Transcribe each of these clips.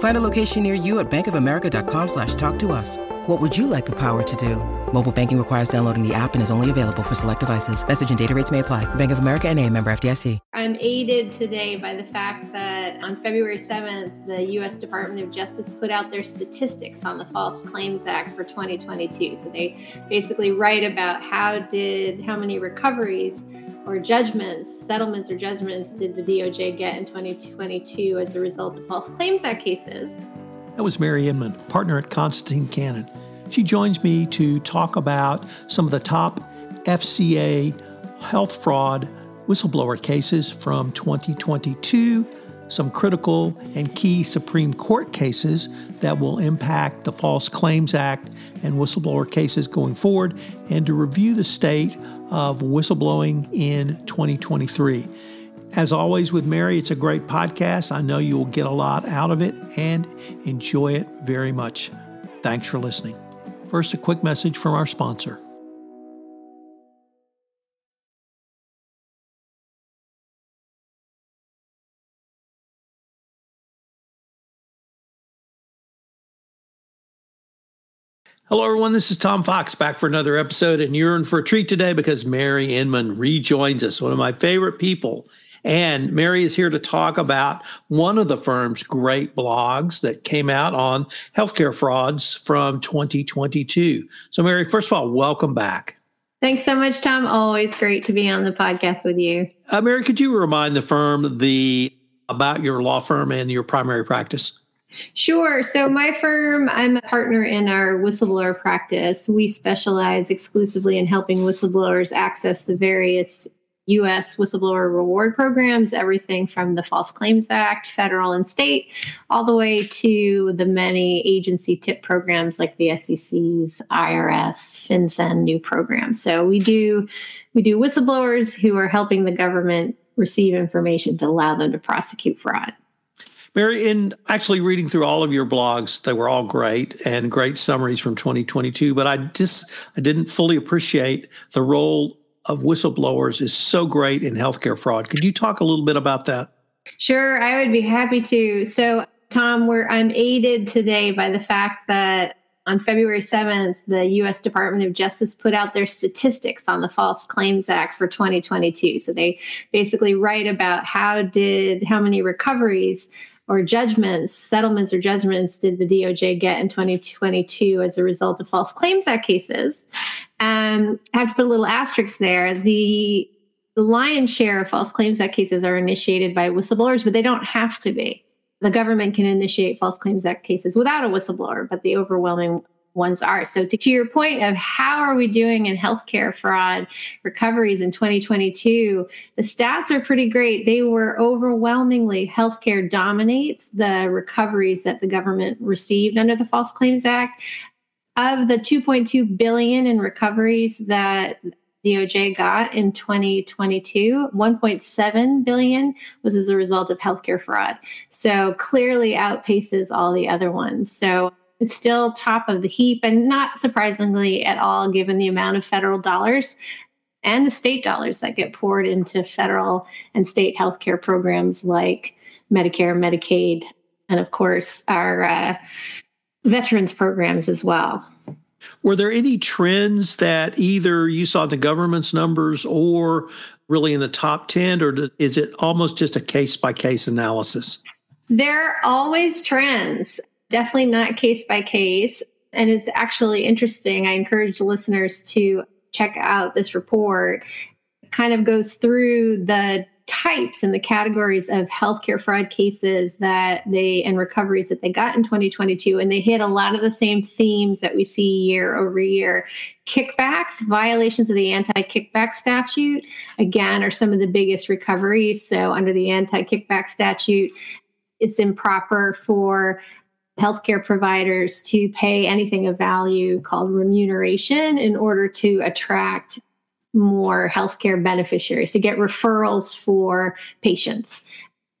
Find a location near you at bankofamerica.com slash talk to us. What would you like the power to do? Mobile banking requires downloading the app and is only available for select devices. Message and data rates may apply. Bank of America and a member FDIC. I'm aided today by the fact that on February 7th, the U.S. Department of Justice put out their statistics on the False Claims Act for 2022. So they basically write about how did, how many recoveries or judgments, settlements or judgments did the DOJ get in 2022 as a result of False Claims Act cases. That was Mary Inman, partner at Constantine Cannon. She joins me to talk about some of the top FCA health fraud whistleblower cases from 2022, some critical and key Supreme Court cases that will impact the False Claims Act and whistleblower cases going forward, and to review the state of whistleblowing in 2023. As always with Mary, it's a great podcast. I know you will get a lot out of it and enjoy it very much. Thanks for listening. First, a quick message from our sponsor. Hello, everyone. This is Tom Fox back for another episode, and you're in for a treat today because Mary Inman rejoins us, one of my favorite people. And Mary is here to talk about one of the firm's great blogs that came out on healthcare frauds from 2022. So, Mary, first of all, welcome back. Thanks so much, Tom. Always great to be on the podcast with you. Uh, Mary, could you remind the firm the about your law firm and your primary practice? Sure. So, my firm, I'm a partner in our whistleblower practice. We specialize exclusively in helping whistleblowers access the various U.S. whistleblower reward programs, everything from the False Claims Act, federal and state, all the way to the many agency tip programs like the SEC's IRS, FinCEN new programs. So we do we do whistleblowers who are helping the government receive information to allow them to prosecute fraud. Mary, in actually reading through all of your blogs, they were all great and great summaries from 2022. But I just I didn't fully appreciate the role of whistleblowers is so great in healthcare fraud. Could you talk a little bit about that? Sure, I would be happy to. So, Tom, we're I'm aided today by the fact that on February 7th, the U.S. Department of Justice put out their statistics on the False Claims Act for 2022. So they basically write about how did how many recoveries or judgments, settlements or judgments did the DOJ get in 2022 as a result of False Claims Act cases? And I have to put a little asterisk there. The the lion's share of false claims act cases are initiated by whistleblowers, but they don't have to be. The government can initiate false claims act cases without a whistleblower, but the overwhelming ones are. So, to, to, your point of how are we doing in healthcare fraud recoveries in 2022, the stats are pretty great. They were overwhelmingly healthcare dominates the recoveries that the government received under the False Claims Act. Of the 2.2 billion in recoveries that DOJ got in 2022, 1.7 billion was as a result of healthcare fraud. So clearly outpaces all the other ones. So still top of the heap, and not surprisingly at all, given the amount of federal dollars and the state dollars that get poured into federal and state healthcare programs like Medicare, Medicaid, and of course our uh, veterans programs as well. Were there any trends that either you saw in the government's numbers or really in the top 10, or is it almost just a case by case analysis? There are always trends definitely not case by case. And it's actually interesting. I encourage listeners to check out this report. It kind of goes through the types and the categories of healthcare fraud cases that they and recoveries that they got in 2022 and they hit a lot of the same themes that we see year over year kickbacks violations of the anti-kickback statute again are some of the biggest recoveries so under the anti-kickback statute it's improper for healthcare providers to pay anything of value called remuneration in order to attract more healthcare beneficiaries, to get referrals for patients.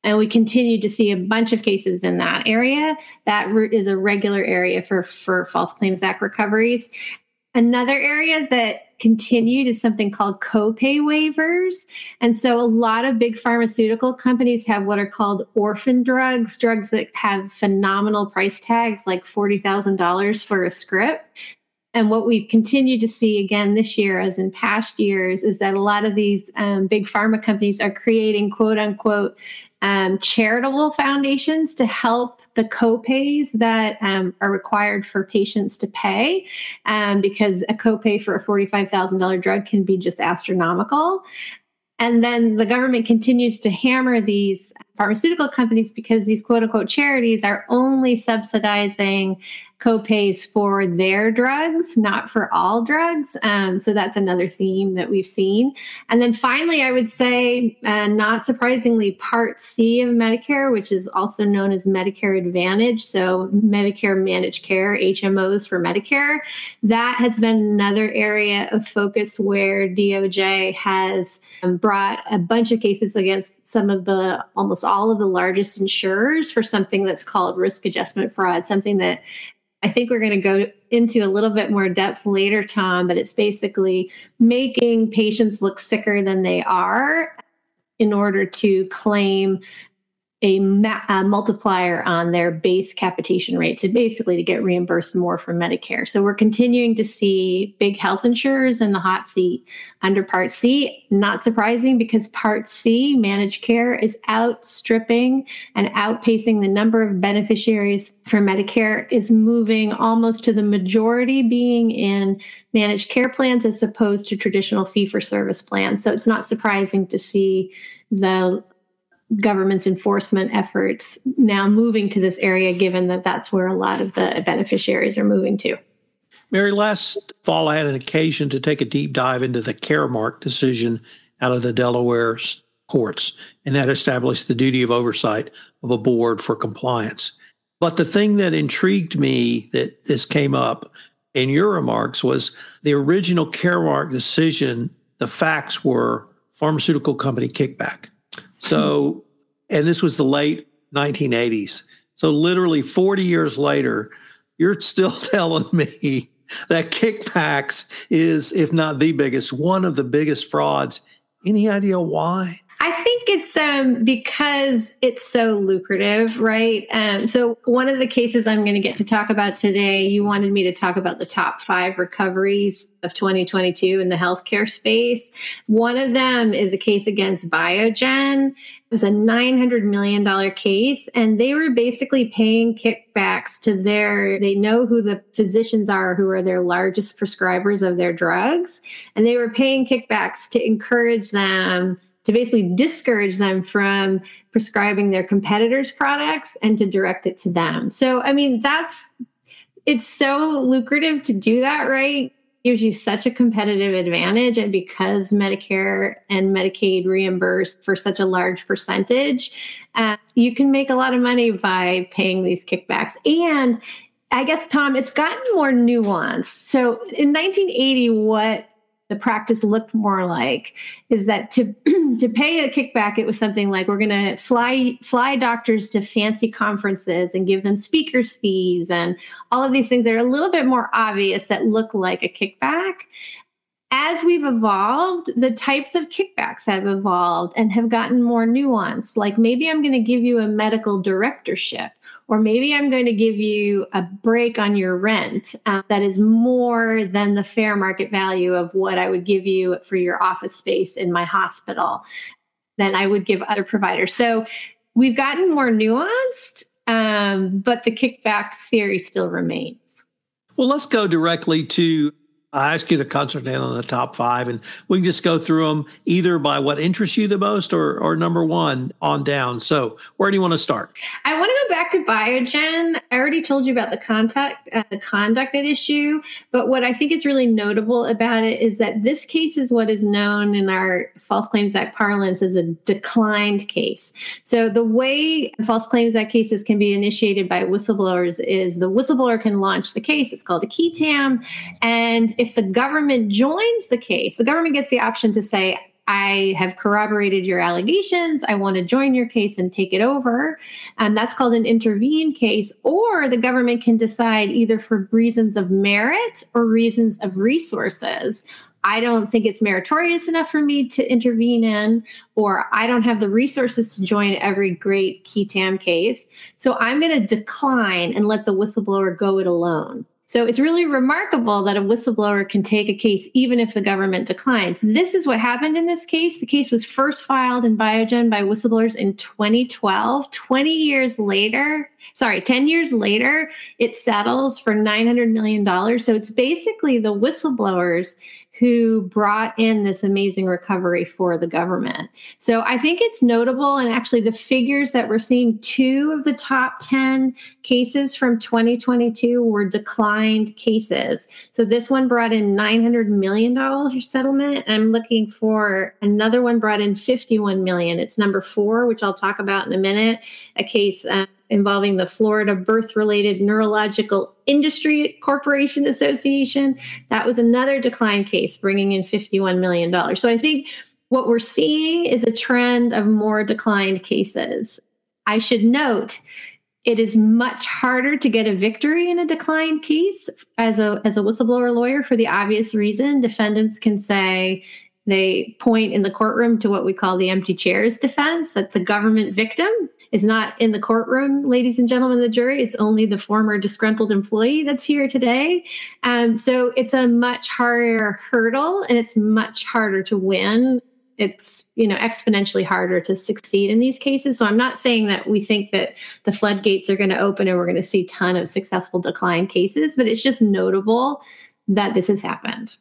And we continue to see a bunch of cases in that area. That is a regular area for, for False Claims Act recoveries. Another area that continued is something called copay waivers. And so a lot of big pharmaceutical companies have what are called orphan drugs, drugs that have phenomenal price tags like $40,000 for a script. And what we've continued to see again this year, as in past years, is that a lot of these um, big pharma companies are creating quote unquote um, charitable foundations to help the copays that um, are required for patients to pay, um, because a copay for a $45,000 drug can be just astronomical. And then the government continues to hammer these pharmaceutical companies because these quote unquote charities are only subsidizing copays for their drugs, not for all drugs. Um, so that's another theme that we've seen. And then finally, I would say, uh, not surprisingly, Part C of Medicare, which is also known as Medicare Advantage, so Medicare Managed Care, HMOs for Medicare, that has been another area of focus where DOJ has um, brought a bunch of cases against some of the almost all of the largest insurers for something that's called risk adjustment fraud, something that I think we're going to go into a little bit more depth later, Tom, but it's basically making patients look sicker than they are in order to claim a, ma- a, multiplier on their base capitation rate to basically to get reimbursed more from Medicare. So we're continuing to see big health insurers in the hot seat under Part C. Not surprising because Part C, managed care, is outstripping and outpacing the number of beneficiaries for Medicare is moving almost to the majority being in managed care plans as opposed to traditional fee for service plans. So it's not surprising to see the government's enforcement efforts now moving to this area, given that that's where a lot of the beneficiaries are moving to. Mary, last fall I had an occasion to take a deep dive into the Caremark decision out of the Delaware courts, and that established the duty of oversight of a board for compliance. But the thing that intrigued me that this came up in your remarks was the original Caremark decision, the facts were pharmaceutical company kickback. So, and this was the late 1980s. So, literally 40 years later, you're still telling me that kickbacks is, if not the biggest, one of the biggest frauds. Any idea why? I think it's um, because it's so lucrative, right? Um, so, one of the cases I'm going to get to talk about today, you wanted me to talk about the top five recoveries of 2022 in the healthcare space. One of them is a case against Biogen. It was a $900 million case, and they were basically paying kickbacks to their, they know who the physicians are who are their largest prescribers of their drugs, and they were paying kickbacks to encourage them to basically discourage them from prescribing their competitors' products and to direct it to them. So, I mean, that's it's so lucrative to do that, right? gives you such a competitive advantage. And because Medicare and Medicaid reimburse for such a large percentage, uh, you can make a lot of money by paying these kickbacks. And I guess, Tom, it's gotten more nuanced. So in 1980, what the practice looked more like is that to to pay a kickback it was something like we're going to fly fly doctors to fancy conferences and give them speakers fees and all of these things that are a little bit more obvious that look like a kickback. As we've evolved the types of kickbacks have evolved and have gotten more nuanced. Like maybe i'm going to give you a medical directorship or maybe I'm going to give you a break on your rent uh, that is more than the fair market value of what I would give you for your office space in my hospital than I would give other providers. So we've gotten more nuanced, um, but the kickback theory still remains. Well, let's go directly to I ask you to concentrate on the top five, and we can just go through them either by what interests you the most or, or number one on down. So, where do you want to start? I want to to Biogen. I already told you about the contact, uh, the conduct at issue, but what I think is really notable about it is that this case is what is known in our False Claims Act parlance as a declined case. So, the way False Claims Act cases can be initiated by whistleblowers is the whistleblower can launch the case. It's called a qui tam, and if the government joins the case, the government gets the option to say, I have corroborated your allegations. I want to join your case and take it over. And that's called an intervene case. Or the government can decide either for reasons of merit or reasons of resources. I don't think it's meritorious enough for me to intervene in, or I don't have the resources to join every great qui tam case. So I'm going to decline and let the whistleblower go it alone. So it's really remarkable that a whistleblower can take a case even if the government declines. This is what happened in this case. The case was first filed in Biogen by whistleblowers in 2012. 20 years later, sorry, 10 years later, it settles for $900 million. So it's basically the whistleblowers who brought in this amazing recovery for the government. So I think it's notable. And actually, the figures that we're seeing two of the top 10 cases from 2022 were declined cases. So this one brought in $900 million settlement. I'm looking for another one brought in 51 million. It's number four, which I'll talk about in a minute, a case. Um, involving the Florida Birth Related Neurological Injury Compensation Association. That was another decline case, bringing in $51 million. So I think what we're seeing is a trend of more declined cases. I should note it is much harder to get a victory in a declined case as a as a whistleblower lawyer for the obvious reason defendants can say they point in the courtroom to what we call the empty chairs defense that the government victim is not in the courtroom, ladies and gentlemen of the jury. It's only the former disgruntled employee that's here today. Um, so it's a much harder hurdle and it's much harder to win. It's you know exponentially harder to succeed in these cases. So I'm not saying that we think that the floodgates are going to open and we're going to see a ton of successful decline cases, but it's just notable that this has happened.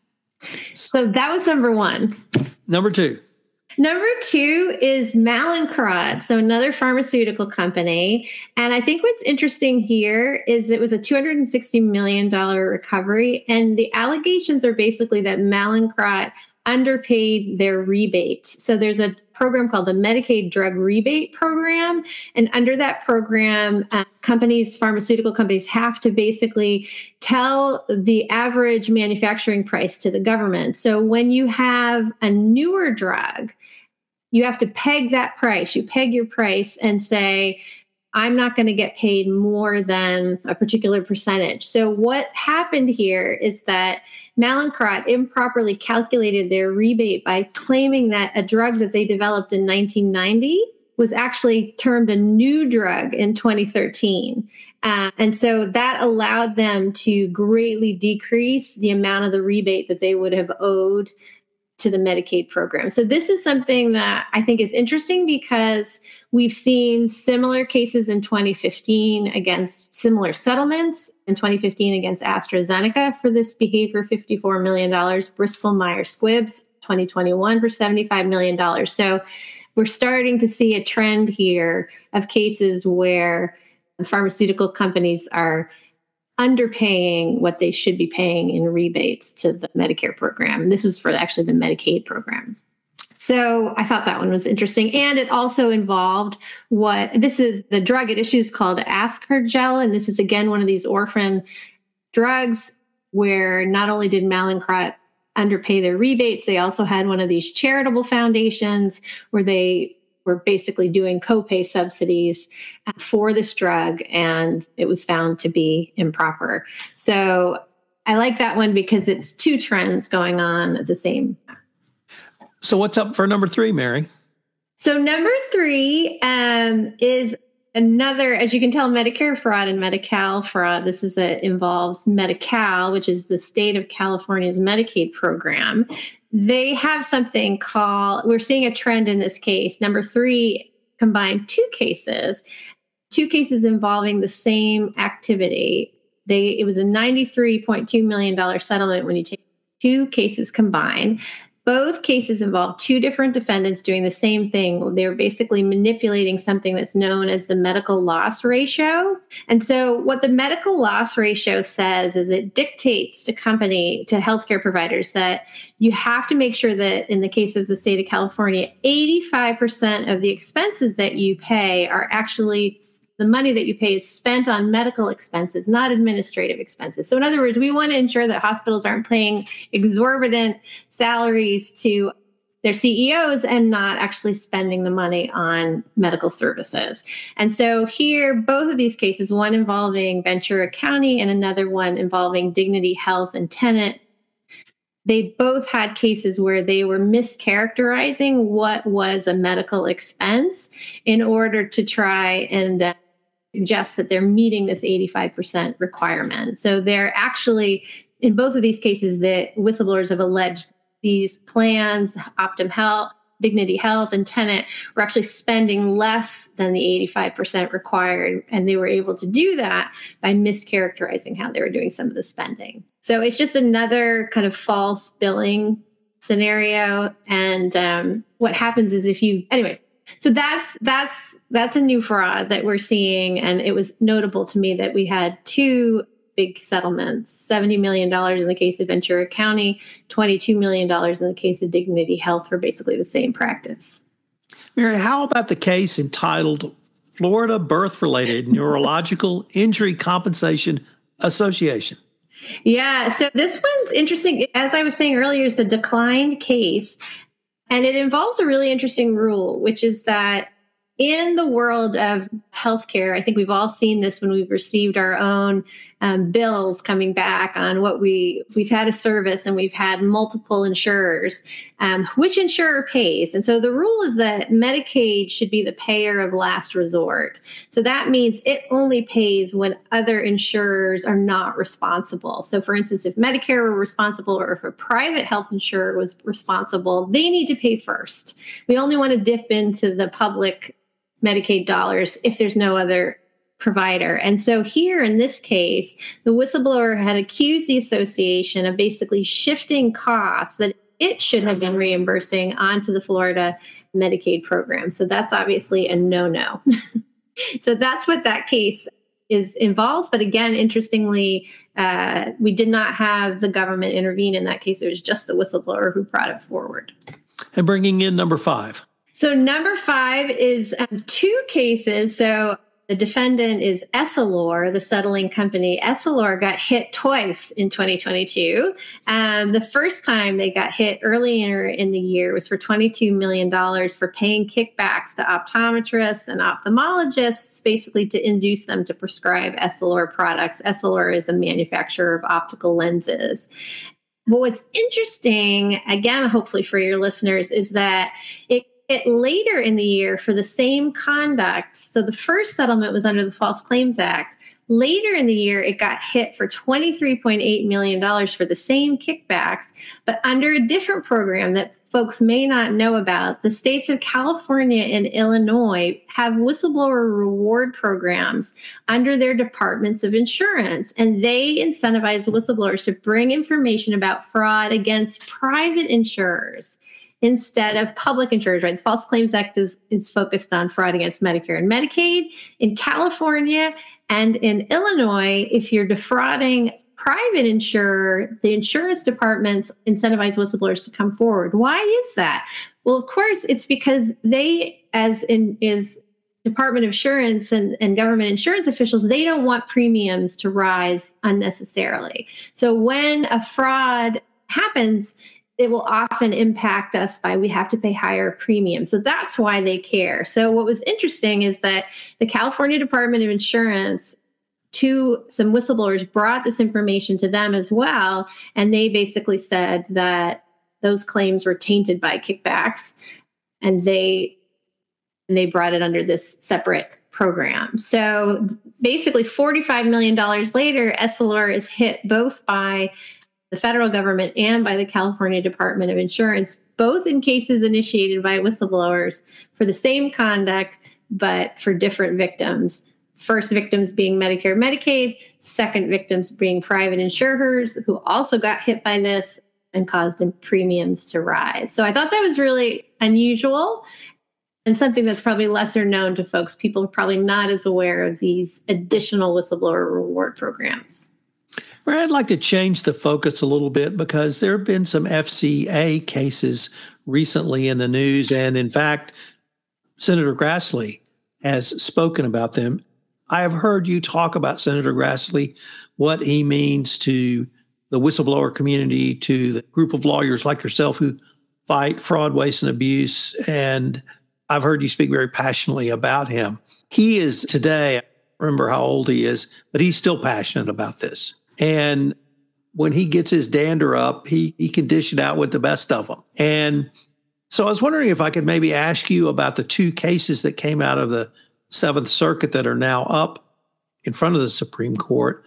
So that was number one. Number two. Number two is Mallinckrodt, so another pharmaceutical company. And I think what's interesting here is it was a $260 million recovery. And the allegations are basically that Mallinckrodt underpaid their rebates. So there's a program called the Medicaid Drug Rebate Program. And under that program, uh, companies, pharmaceutical companies, have to basically tell the average manufacturing price to the government. So when you have a newer drug, you have to peg that price. You peg your price and say, I'm not going to get paid more than a particular percentage. So, what happened here is that Mallinckrodt improperly calculated their rebate by claiming that a drug that they developed in 1990 was actually termed a new drug in 2013. Uh, and so that allowed them to greatly decrease the amount of the rebate that they would have owed to the Medicaid program. So this is something that I think is interesting because we've seen similar cases in 2015 against similar settlements in 2015 against AstraZeneca for this behavior $54 million, Bristol Myers Squibbs 2021 for $75 million. So we're starting to see a trend here of cases where pharmaceutical companies are underpaying what they should be paying in rebates to the Medicare program. This was for actually the Medicaid program. So I thought that one was interesting. And it also involved what this is the drug at issue is called Acthar Gel. And this is again one of these orphan drugs where not only did Mallinckrodt underpay their rebates, they also had one of these charitable foundations where they were basically doing copay subsidies for this drug, and it was found to be improper. So I like that one because it's two trends going on at the same time. So, what's up for number three, Mary? So, number three um, is another, as you can tell, Medicare fraud and Medi-Cal fraud. This is a, involves Medi-Cal, which is the state of California's Medicaid program. They have something called, we're seeing a trend in this case. Number three combined two cases, two cases involving the same activity. They, it was a $93.2 million settlement when you take two cases combined. Both cases involve two different defendants doing the same thing. They were basically manipulating something that's known as the medical loss ratio. And so, what the medical loss ratio says is it dictates to company, to healthcare providers, that you have to make sure that in the case of the state of California, 85% of the expenses that you pay are actually the money that you pay is spent on medical expenses, not administrative expenses. So, in other words, we want to ensure that hospitals aren't paying exorbitant salaries to their CEOs and not actually spending the money on medical services. And so, here, both of these cases, one involving Ventura County and another one involving Dignity Health and Tenet, they both had cases where they were mischaracterizing what was a medical expense in order to try and uh, suggests that they're meeting this 85% requirement. So they're actually, in both of these cases, the whistleblowers have alleged these plans, Optum Health, Dignity Health, and Tenet were actually spending less than the 85% required. And they were able to do that by mischaracterizing how they were doing some of the spending. So it's just another kind of false billing scenario. And um, what happens is if you, anyway, so that's that's that's a new fraud that we're seeing and it was notable to me that we had two big settlements 70 million dollars in the case of ventura county 22 million dollars in the case of dignity health for basically the same practice mary how about the case entitled florida birth related neurological injury compensation association yeah, so this one's interesting. As I was saying earlier, it's a declined case. And it involves a really interesting rule, which is that in the world of healthcare, I think we've all seen this when we've received our own um, bills coming back on what we we've had a service and we've had multiple insurers. Um, which insurer pays? And so the rule is that Medicaid should be the payer of last resort. So that means it only pays when other insurers are not responsible. So, for instance, if Medicare were responsible or if a private health insurer was responsible, they need to pay first. We only want to dip into the public Medicaid dollars if there's no other provider. And so here in this case, the whistleblower had accused the association of basically shifting costs that it should have been reimbursing onto the Florida Medicaid program. So that's obviously a no-no. so that's what that case is involves. But again, interestingly, uh, we did not have the government intervene in that case. It was just the whistleblower who brought it forward. And bringing in number five. So number five is um, two cases. So the defendant is Essilor, the settling company. Essilor got hit twice in 2022. Um, the first time they got hit earlier in the year was for $22 million for paying kickbacks to optometrists and ophthalmologists, basically to induce them to prescribe Essilor products. Essilor is a manufacturer of optical lenses. But what's interesting, again, hopefully for your listeners, is that it it later in the year for the same conduct. So the first settlement was under the False Claims Act. Later in the year, it got hit for $23.8 million for the same kickbacks, but under a different program that folks may not know about. The states of California and Illinois have whistleblower reward programs under their departments of insurance, and they incentivize whistleblowers to bring information about fraud against private insurers instead of public insurers, right? The False Claims Act is, is focused on fraud against Medicare and Medicaid. In California and in Illinois, if you're defrauding private insurer, the insurance departments incentivize whistleblowers to come forward. Why is that? Well, of course, it's because they, as in is Department of Insurance and, and government insurance officials, they don't want premiums to rise unnecessarily. So when a fraud happens, it will often impact us by we have to pay higher premiums. So that's why they care. So what was interesting is that the California Department of Insurance to some whistleblowers brought this information to them as well and they basically said that those claims were tainted by kickbacks and they and they brought it under this separate program. So basically $45 million later, Essilor is hit both by the federal government and by the California Department of Insurance, both in cases initiated by whistleblowers for the same conduct, but for different victims. First victims being Medicare, Medicaid, second victims being private insurers who also got hit by this. and caused premiums to rise. So I thought that was really unusual and something that's probably lesser known to folks. People are probably not as aware of these additional whistleblower reward programs. I'd like to change the focus a little bit because there have been some FCA cases recently in the news. And in fact, Senator Grassley has spoken about them. I have heard you talk about Senator Grassley, what he means to the whistleblower community, to the group of lawyers like yourself who fight fraud, waste, and abuse. And I've heard you speak very passionately about him. He is today, I remember how old he is, but he's still passionate about this. And when he gets his dander up, he, he can dish it out with the best of them. And so I was wondering if I could maybe ask you about the two cases that came out of the Seventh Circuit that are now up in front of the Supreme Court.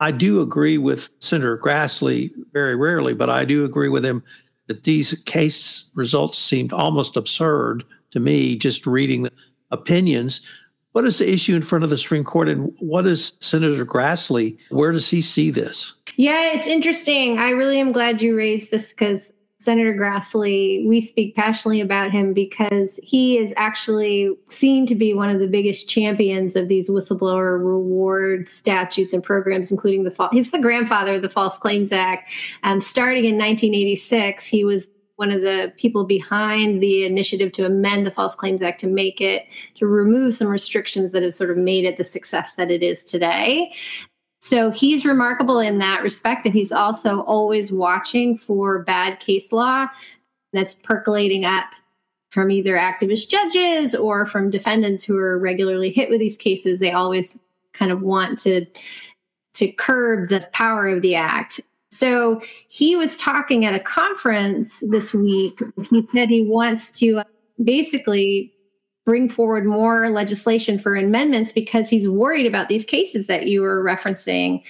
I do agree with Senator Grassley very rarely, but I do agree with him that these case results seemed almost absurd to me just reading the opinions. What is the issue in front of the Supreme Court, and what is Senator Grassley? Where does he see this? Yeah, it's interesting. I really am glad you raised this because Senator Grassley, we speak passionately about him because he is actually seen to be one of the biggest champions of these whistleblower reward statutes and programs, including the false. he's the grandfather of the False Claims Act. Um, starting in 1986, he was one of the people behind the initiative to amend the False Claims Act to make it to remove some restrictions that have sort of made it the success that it is today. So he's remarkable in that respect. And he's also always watching for bad case law that's percolating up from either activist judges or from defendants who are regularly hit with these cases. They always kind of want to to curb the power of the act. So he was talking at a conference this week. He said he wants to uh, basically bring forward more legislation for amendments because he's worried about these cases that you were referencing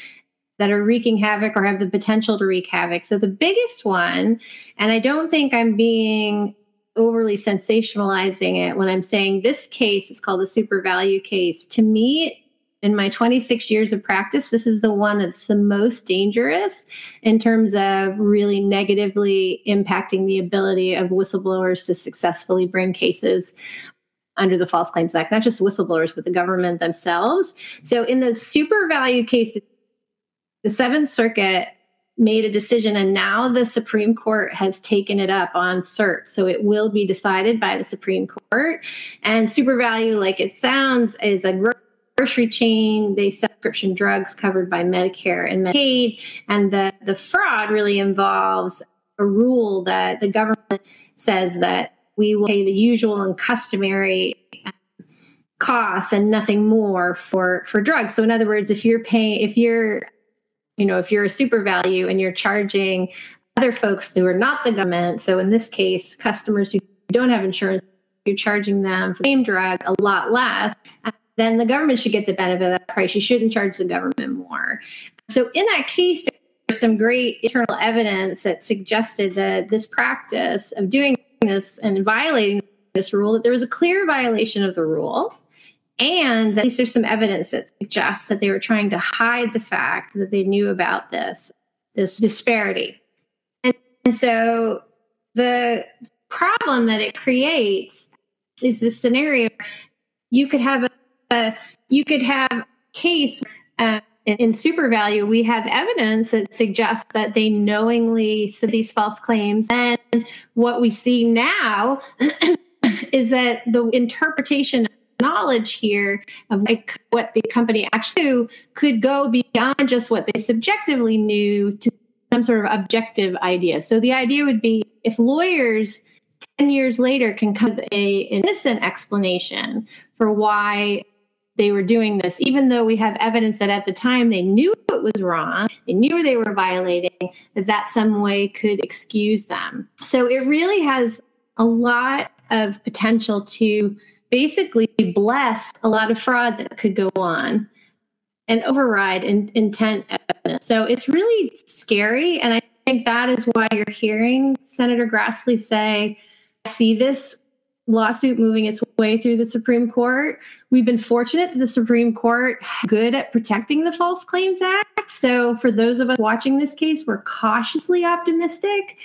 that are wreaking havoc or have the potential to wreak havoc. So the biggest one, and I don't think I'm being overly sensationalizing it when I'm saying this case is called the SuperValu case. To me, in my 26 years of practice, this is the one that's the most dangerous in terms of really negatively impacting the ability of whistleblowers to successfully bring cases under the False Claims Act, not just whistleblowers, but the government themselves. So in the SuperValu case, the Seventh Circuit made a decision and now the Supreme Court has taken it up on cert. So it will be decided by the Supreme Court. And SuperValu like it sounds, is a grocery chain. They sell prescription drugs covered by Medicare and Medicaid. And the, the fraud really involves a rule that the government says that we will pay the usual and customary um, costs and nothing more for for drugs so in other words if you're paying if you're you know if you're a SuperValu and you're charging other folks who are not the government so in this case customers who don't have insurance you're charging them for the same drug a lot less then the government should get the benefit of that price you shouldn't charge the government more so in that case there's some great internal evidence that suggested that this practice of doing this and violating this rule, that there was a clear violation of the rule. And at least there's some evidence that suggests that they were trying to hide the fact that they knew about this, this disparity. And, and so the problem that it creates is this scenario you could have a, a you could have case uh, in, SuperValu we have evidence that suggests that they knowingly said these false claims. And what we see now is that the interpretation of knowledge here of like what the company actually knew could go beyond just what they subjectively knew to some sort of objective idea. So the idea would be if lawyers 10 years later can come with a, innocent explanation for why they were doing this, even though we have evidence that at the time they knew it was wrong, they knew they were violating, that that some way could excuse them. So it really has a lot of potential to basically bless a lot of fraud that could go on and override in, intent evidence. So it's really scary. And I think that is why you're hearing Senator Grassley say, see this lawsuit moving its way through the Supreme Court. We've been fortunate that the Supreme Court good at protecting the False Claims Act. So for those of us watching this case, we're cautiously optimistic.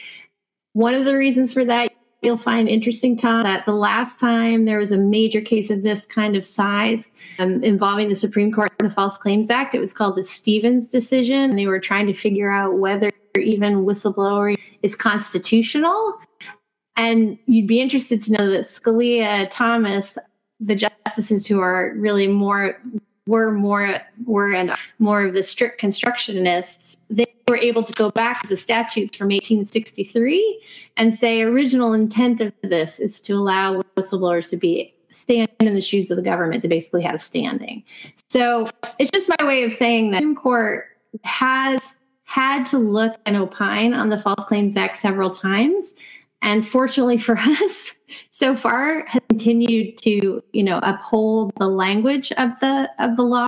One of the reasons for that you'll find interesting, Tom, that the last time there was a major case of this kind of size um, involving the Supreme Court and the False Claims Act, it was called the Stevens decision. And they were trying to figure out whether even whistleblowing is constitutional. And you'd be interested to know that Scalia, Thomas, the justices who are really more were more were and more of the strict constructionists, they were able to go back to the statutes from 1863 and say original intent of this is to allow whistleblowers to be stand in the shoes of the government to basically have standing. So it's just my way of saying that the Supreme Court has had to look and opine on the False Claims Act several times. And fortunately for us, so far has continued to, you know, uphold the language of the of the law.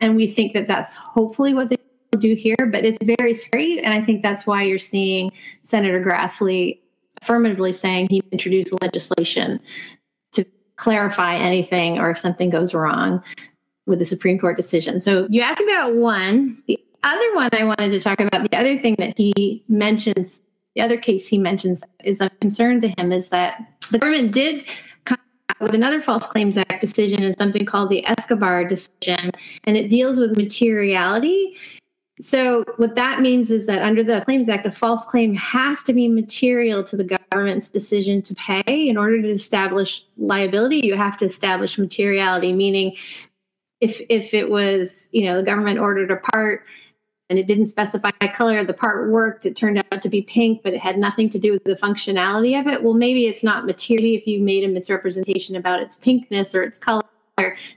And we think that that's hopefully what they will do here. But it's very scary, and I think that's why you're seeing Senator Grassley affirmatively saying he introduced legislation to clarify anything or if something goes wrong with the Supreme Court decision. So you asked about one. The other one I wanted to talk about, the other thing that he mentions, the other case he mentions is a concern to him is that the government did come with another False Claims Act decision and something called the Escobar decision, and it deals with materiality. So, what that means is that under the Claims Act, a false claim has to be material to the government's decision to pay. In order to establish liability, you have to establish materiality, meaning if if it was, you know, the government ordered a part and it didn't specify color. The part worked. It turned out to be pink, but it had nothing to do with the functionality of it. Well, maybe it's not material if you made a misrepresentation about its pinkness or its color.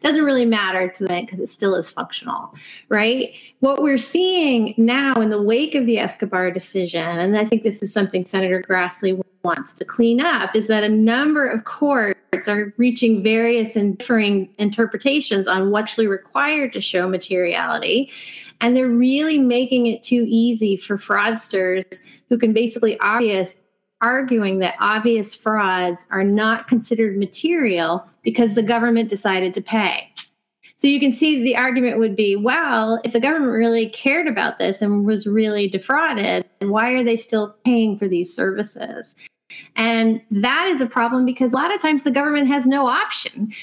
Doesn't really matter to them because it still is functional, right? What we're seeing now in the wake of the Escobar decision, and I think this is something Senator Grassley wants to clean up, is that a number of courts are reaching various and differing interpretations on what's required to show materiality. And they're really making it too easy for fraudsters who can basically obvious arguing that obvious frauds are not considered material because the government decided to pay. So you can see the argument would be, well, if the government really cared about this and was really defrauded, why are they still paying for these services? And that is a problem because a lot of times the government has no option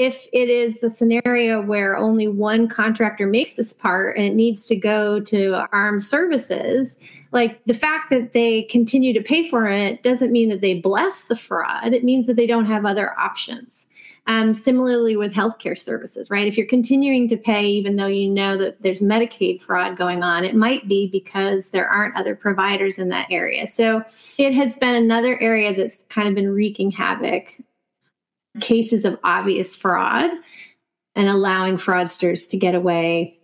if it is the scenario where only one contractor makes this part and it needs to go to armed services, like the fact that they continue to pay for it doesn't mean that they bless the fraud. It means that they don't have other options. Um, similarly with healthcare services, right? If you're continuing to pay, even though you know that there's Medicaid fraud going on, it might be because there aren't other providers in that area. So it has been another area that's kind of been wreaking havoc cases of obvious fraud and allowing fraudsters to get away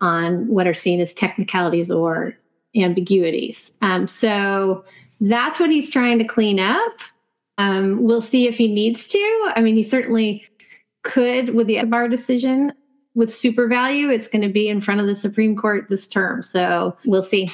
on what are seen as technicalities or ambiguities. Um, so that's what he's trying to clean up. Um, we'll see if he needs to. I mean, he certainly could with the bar decision. With SuperValu. it's going to be in front of the Supreme Court this term. So we'll see.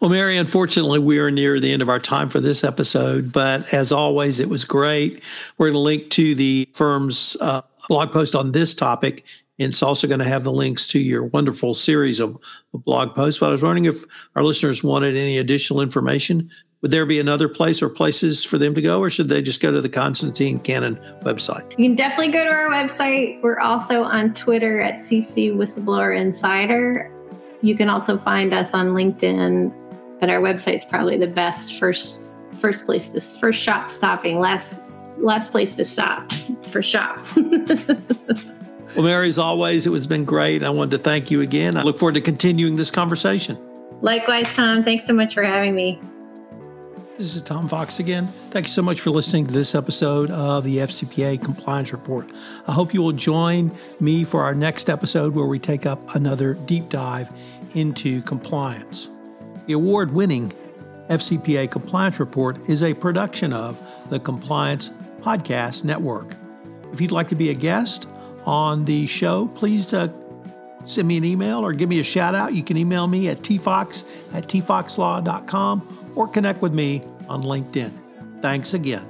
Well, Mary, unfortunately, we are near the end of our time for this episode, but as always, it was great. We're going to link to the firm's uh, blog post on this topic, and it's also going to have the links to your wonderful series of, of blog posts. But I was wondering if our listeners wanted any additional information. Would there be another place or places for them to go, or should they just go to the Constantine Cannon website? You can definitely go to our website. We're also on Twitter at CC Whistleblower Insider you can also find us on LinkedIn, but our website's probably the best first first place this first shop stopping last last place to stop for shop. well, Mary, as always, it has been great. I wanted to thank you again. I look forward to continuing this conversation. Likewise, Tom. Thanks so much for having me. This is Tom Fox again. Thank you so much for listening to this episode of the FCPA Compliance Report. I hope you will join me for our next episode where we take up another deep dive into compliance. The award winning FCPA Compliance Report is a production of the Compliance Podcast Network. If you'd like to be a guest on the show, please uh, send me an email or give me a shout out. You can email me at tfox at tfoxlaw.com or connect with me on LinkedIn. Thanks again.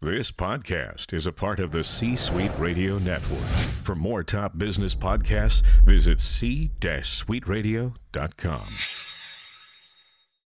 This podcast is a part of the C Suite Radio Network. For more top business podcasts, visit c-suiteradio.com.